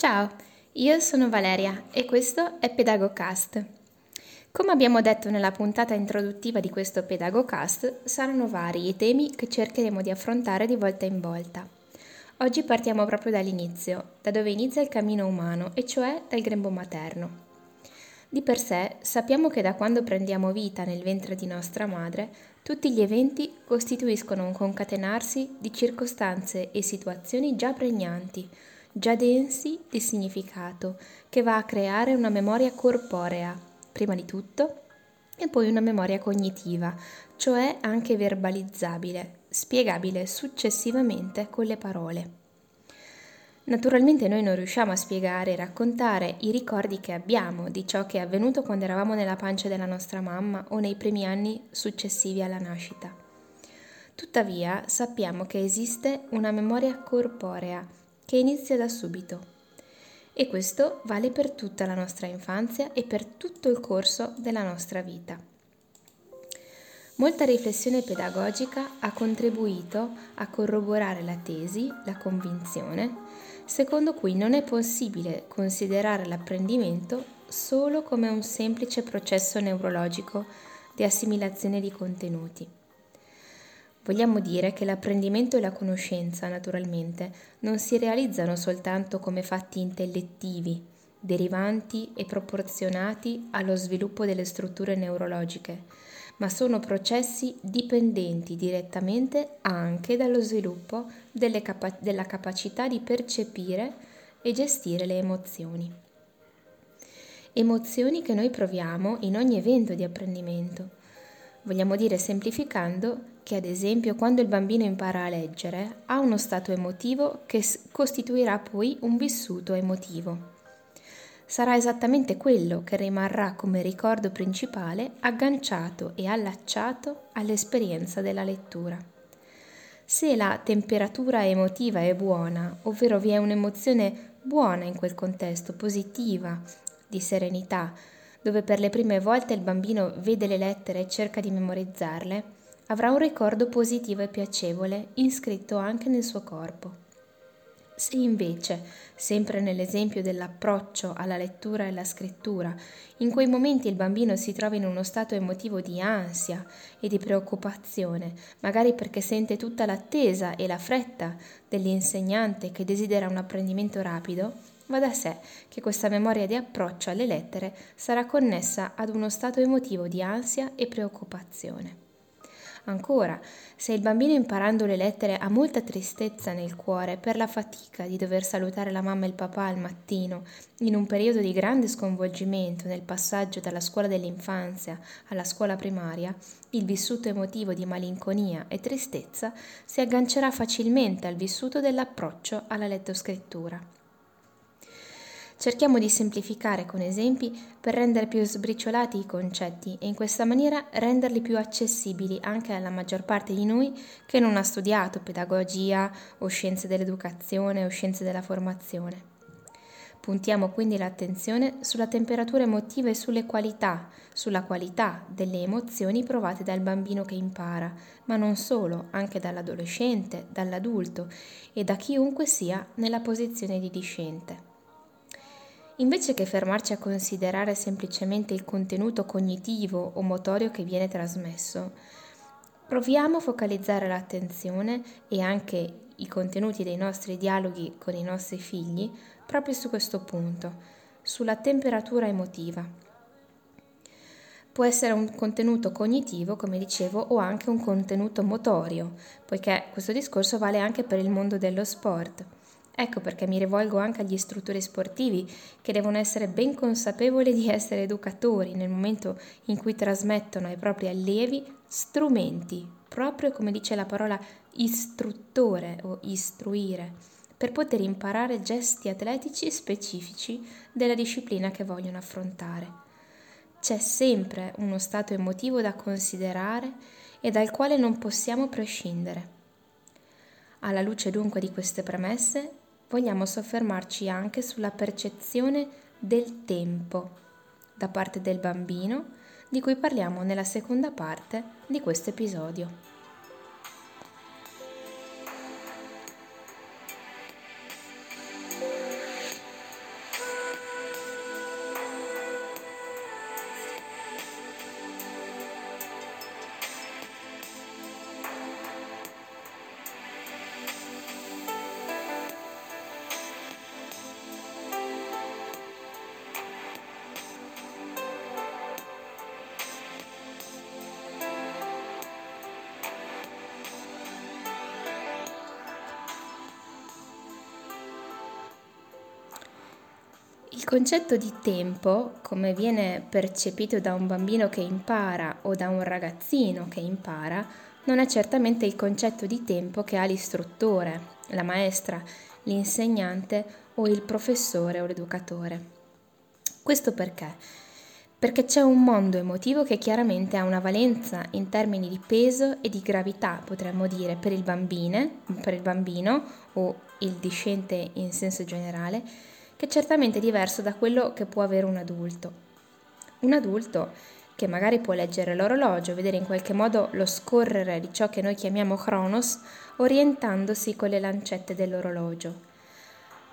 Ciao, io sono Valeria e questo è Pedagocast. Come abbiamo detto nella puntata introduttiva di questo Pedagocast, saranno vari i temi che cercheremo di affrontare di volta in volta. Oggi partiamo proprio dall'inizio, da dove inizia il cammino umano, e cioè dal grembo materno. Di per sé sappiamo che da quando prendiamo vita nel ventre di nostra madre, tutti gli eventi costituiscono un concatenarsi di circostanze e situazioni già pregnanti, già densi di significato, che va a creare una memoria corporea, prima di tutto, e poi una memoria cognitiva, cioè anche verbalizzabile, spiegabile successivamente con le parole. Naturalmente noi non riusciamo a spiegare e raccontare i ricordi che abbiamo di ciò che è avvenuto quando eravamo nella pancia della nostra mamma o nei primi anni successivi alla nascita. Tuttavia sappiamo che esiste una memoria corporea che inizia da subito. E questo vale per tutta la nostra infanzia e per tutto il corso della nostra vita. Molta riflessione pedagogica ha contribuito a corroborare la tesi, la convinzione, secondo cui non è possibile considerare l'apprendimento solo come un semplice processo neurologico di assimilazione di contenuti. Vogliamo dire che l'apprendimento e la conoscenza, naturalmente, non si realizzano soltanto come fatti intellettivi, derivanti e proporzionati allo sviluppo delle strutture neurologiche, ma sono processi dipendenti direttamente anche dallo sviluppo capa- della capacità di percepire e gestire le emozioni. Emozioni che noi proviamo in ogni evento di apprendimento. Vogliamo dire semplificando che ad esempio quando il bambino impara a leggere ha uno stato emotivo che costituirà poi un vissuto emotivo. Sarà esattamente quello che rimarrà come ricordo principale agganciato e allacciato all'esperienza della lettura. Se la temperatura emotiva è buona, ovvero vi è un'emozione buona in quel contesto, positiva, di serenità, dove per le prime volte il bambino vede le lettere e cerca di memorizzarle, avrà un ricordo positivo e piacevole iscritto anche nel suo corpo. Se invece, sempre nell'esempio dell'approccio alla lettura e alla scrittura, in quei momenti il bambino si trova in uno stato emotivo di ansia e di preoccupazione, magari perché sente tutta l'attesa e la fretta dell'insegnante che desidera un apprendimento rapido, va da sé che questa memoria di approccio alle lettere sarà connessa ad uno stato emotivo di ansia e preoccupazione. Ancora, se il bambino imparando le lettere ha molta tristezza nel cuore per la fatica di dover salutare la mamma e il papà al mattino, in un periodo di grande sconvolgimento nel passaggio dalla scuola dell'infanzia alla scuola primaria, il vissuto emotivo di malinconia e tristezza si aggancerà facilmente al vissuto dell'approccio alla lettoscrittura. Cerchiamo di semplificare con esempi per rendere più sbriciolati i concetti e in questa maniera renderli più accessibili anche alla maggior parte di noi che non ha studiato pedagogia o scienze dell'educazione o scienze della formazione. Puntiamo quindi l'attenzione sulla temperatura emotiva e sulle qualità, sulla qualità delle emozioni provate dal bambino che impara, ma non solo, anche dall'adolescente, dall'adulto e da chiunque sia nella posizione di discente. Invece che fermarci a considerare semplicemente il contenuto cognitivo o motorio che viene trasmesso, proviamo a focalizzare l'attenzione e anche i contenuti dei nostri dialoghi con i nostri figli proprio su questo punto, sulla temperatura emotiva. Può essere un contenuto cognitivo, come dicevo, o anche un contenuto motorio, poiché questo discorso vale anche per il mondo dello sport. Ecco perché mi rivolgo anche agli istruttori sportivi che devono essere ben consapevoli di essere educatori nel momento in cui trasmettono ai propri allievi strumenti, proprio come dice la parola istruttore o istruire, per poter imparare gesti atletici specifici della disciplina che vogliono affrontare. C'è sempre uno stato emotivo da considerare e dal quale non possiamo prescindere. Alla luce dunque di queste premesse, vogliamo soffermarci anche sulla percezione del tempo da parte del bambino, di cui parliamo nella seconda parte di questo episodio. Concetto di tempo, come viene percepito da un bambino che impara o da un ragazzino che impara, non è certamente il concetto di tempo che ha l'istruttore, la maestra, l'insegnante o il professore o l'educatore. Questo perché? Perché c'è un mondo emotivo che chiaramente ha una valenza in termini di peso e di gravità, potremmo dire, per il, bambine, per il bambino o il discente in senso generale, che è certamente diverso da quello che può avere un adulto. Un adulto che magari può leggere l'orologio, vedere in qualche modo lo scorrere di ciò che noi chiamiamo Chronos, orientandosi con le lancette dell'orologio.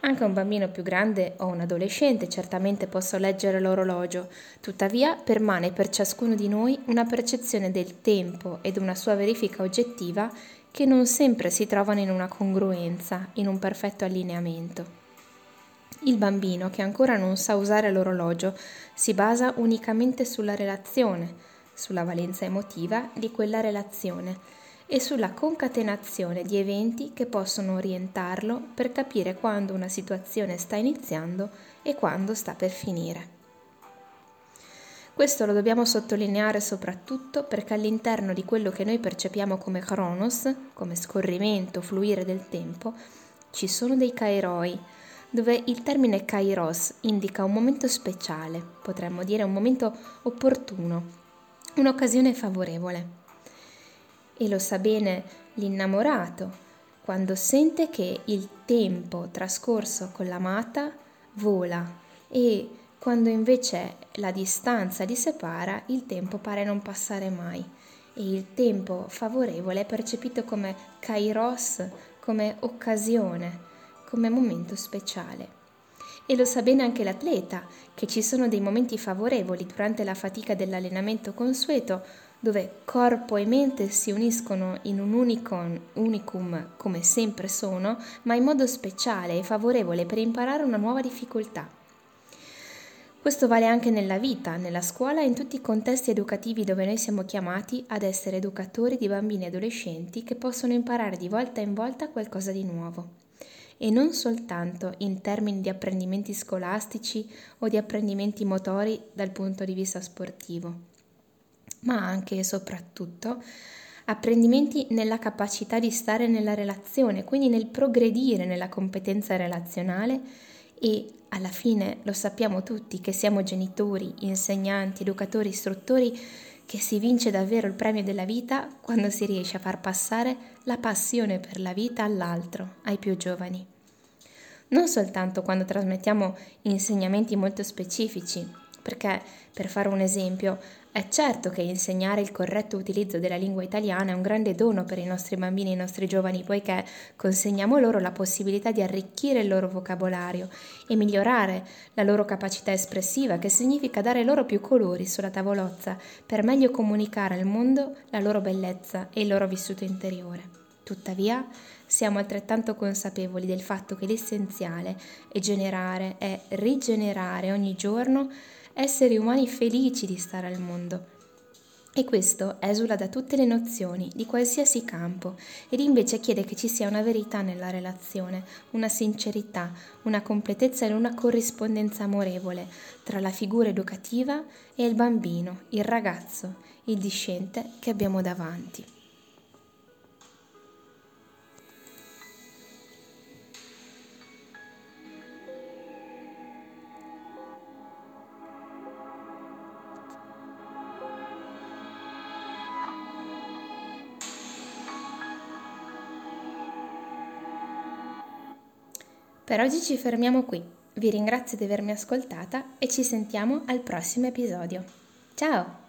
Anche un bambino più grande o un adolescente certamente possa leggere l'orologio, tuttavia permane per ciascuno di noi una percezione del tempo ed una sua verifica oggettiva che non sempre si trovano in una congruenza, in un perfetto allineamento. Il bambino che ancora non sa usare l'orologio si basa unicamente sulla relazione, sulla valenza emotiva di quella relazione e sulla concatenazione di eventi che possono orientarlo per capire quando una situazione sta iniziando e quando sta per finire. Questo lo dobbiamo sottolineare soprattutto perché all'interno di quello che noi percepiamo come chronos, come scorrimento, fluire del tempo, ci sono dei kairoi, dove il termine kairos indica un momento speciale, potremmo dire un momento opportuno, un'occasione favorevole. E lo sa bene l'innamorato, quando sente che il tempo trascorso con l'amata vola e quando invece la distanza li separa, il tempo pare non passare mai e il tempo favorevole è percepito come kairos, come occasione, come momento speciale. E lo sa bene anche l'atleta, che ci sono dei momenti favorevoli durante la fatica dell'allenamento consueto, dove corpo e mente si uniscono in un unicum, unicum come sempre sono, ma in modo speciale e favorevole per imparare una nuova difficoltà. Questo vale anche nella vita, nella scuola e in tutti i contesti educativi dove noi siamo chiamati ad essere educatori di bambini e adolescenti che possono imparare di volta in volta qualcosa di nuovo. E non soltanto in termini di apprendimenti scolastici o di apprendimenti motori dal punto di vista sportivo ma anche e soprattutto apprendimenti nella capacità di stare nella relazione, quindi nel progredire nella competenza relazionale e alla fine lo sappiamo tutti che siamo genitori, insegnanti, educatori, istruttori, che si vince davvero il premio della vita quando si riesce a far passare la passione per la vita all'altro, ai più giovani. Non soltanto quando trasmettiamo insegnamenti molto specifici, perché, per fare un esempio, è certo che insegnare il corretto utilizzo della lingua italiana è un grande dono per i nostri bambini e i nostri giovani, poiché consegniamo loro la possibilità di arricchire il loro vocabolario e migliorare la loro capacità espressiva, che significa dare loro più colori sulla tavolozza per meglio comunicare al mondo la loro bellezza e il loro vissuto interiore. Tuttavia, siamo altrettanto consapevoli del fatto che l'essenziale è generare e rigenerare ogni giorno esseri umani felici di stare al mondo. E questo esula da tutte le nozioni, di qualsiasi campo, ed invece chiede che ci sia una verità nella relazione, una sincerità, una completezza e una corrispondenza amorevole tra la figura educativa e il bambino, il ragazzo, il discente che abbiamo davanti. Per oggi ci fermiamo qui. Vi ringrazio di avermi ascoltata e ci sentiamo al prossimo episodio. Ciao!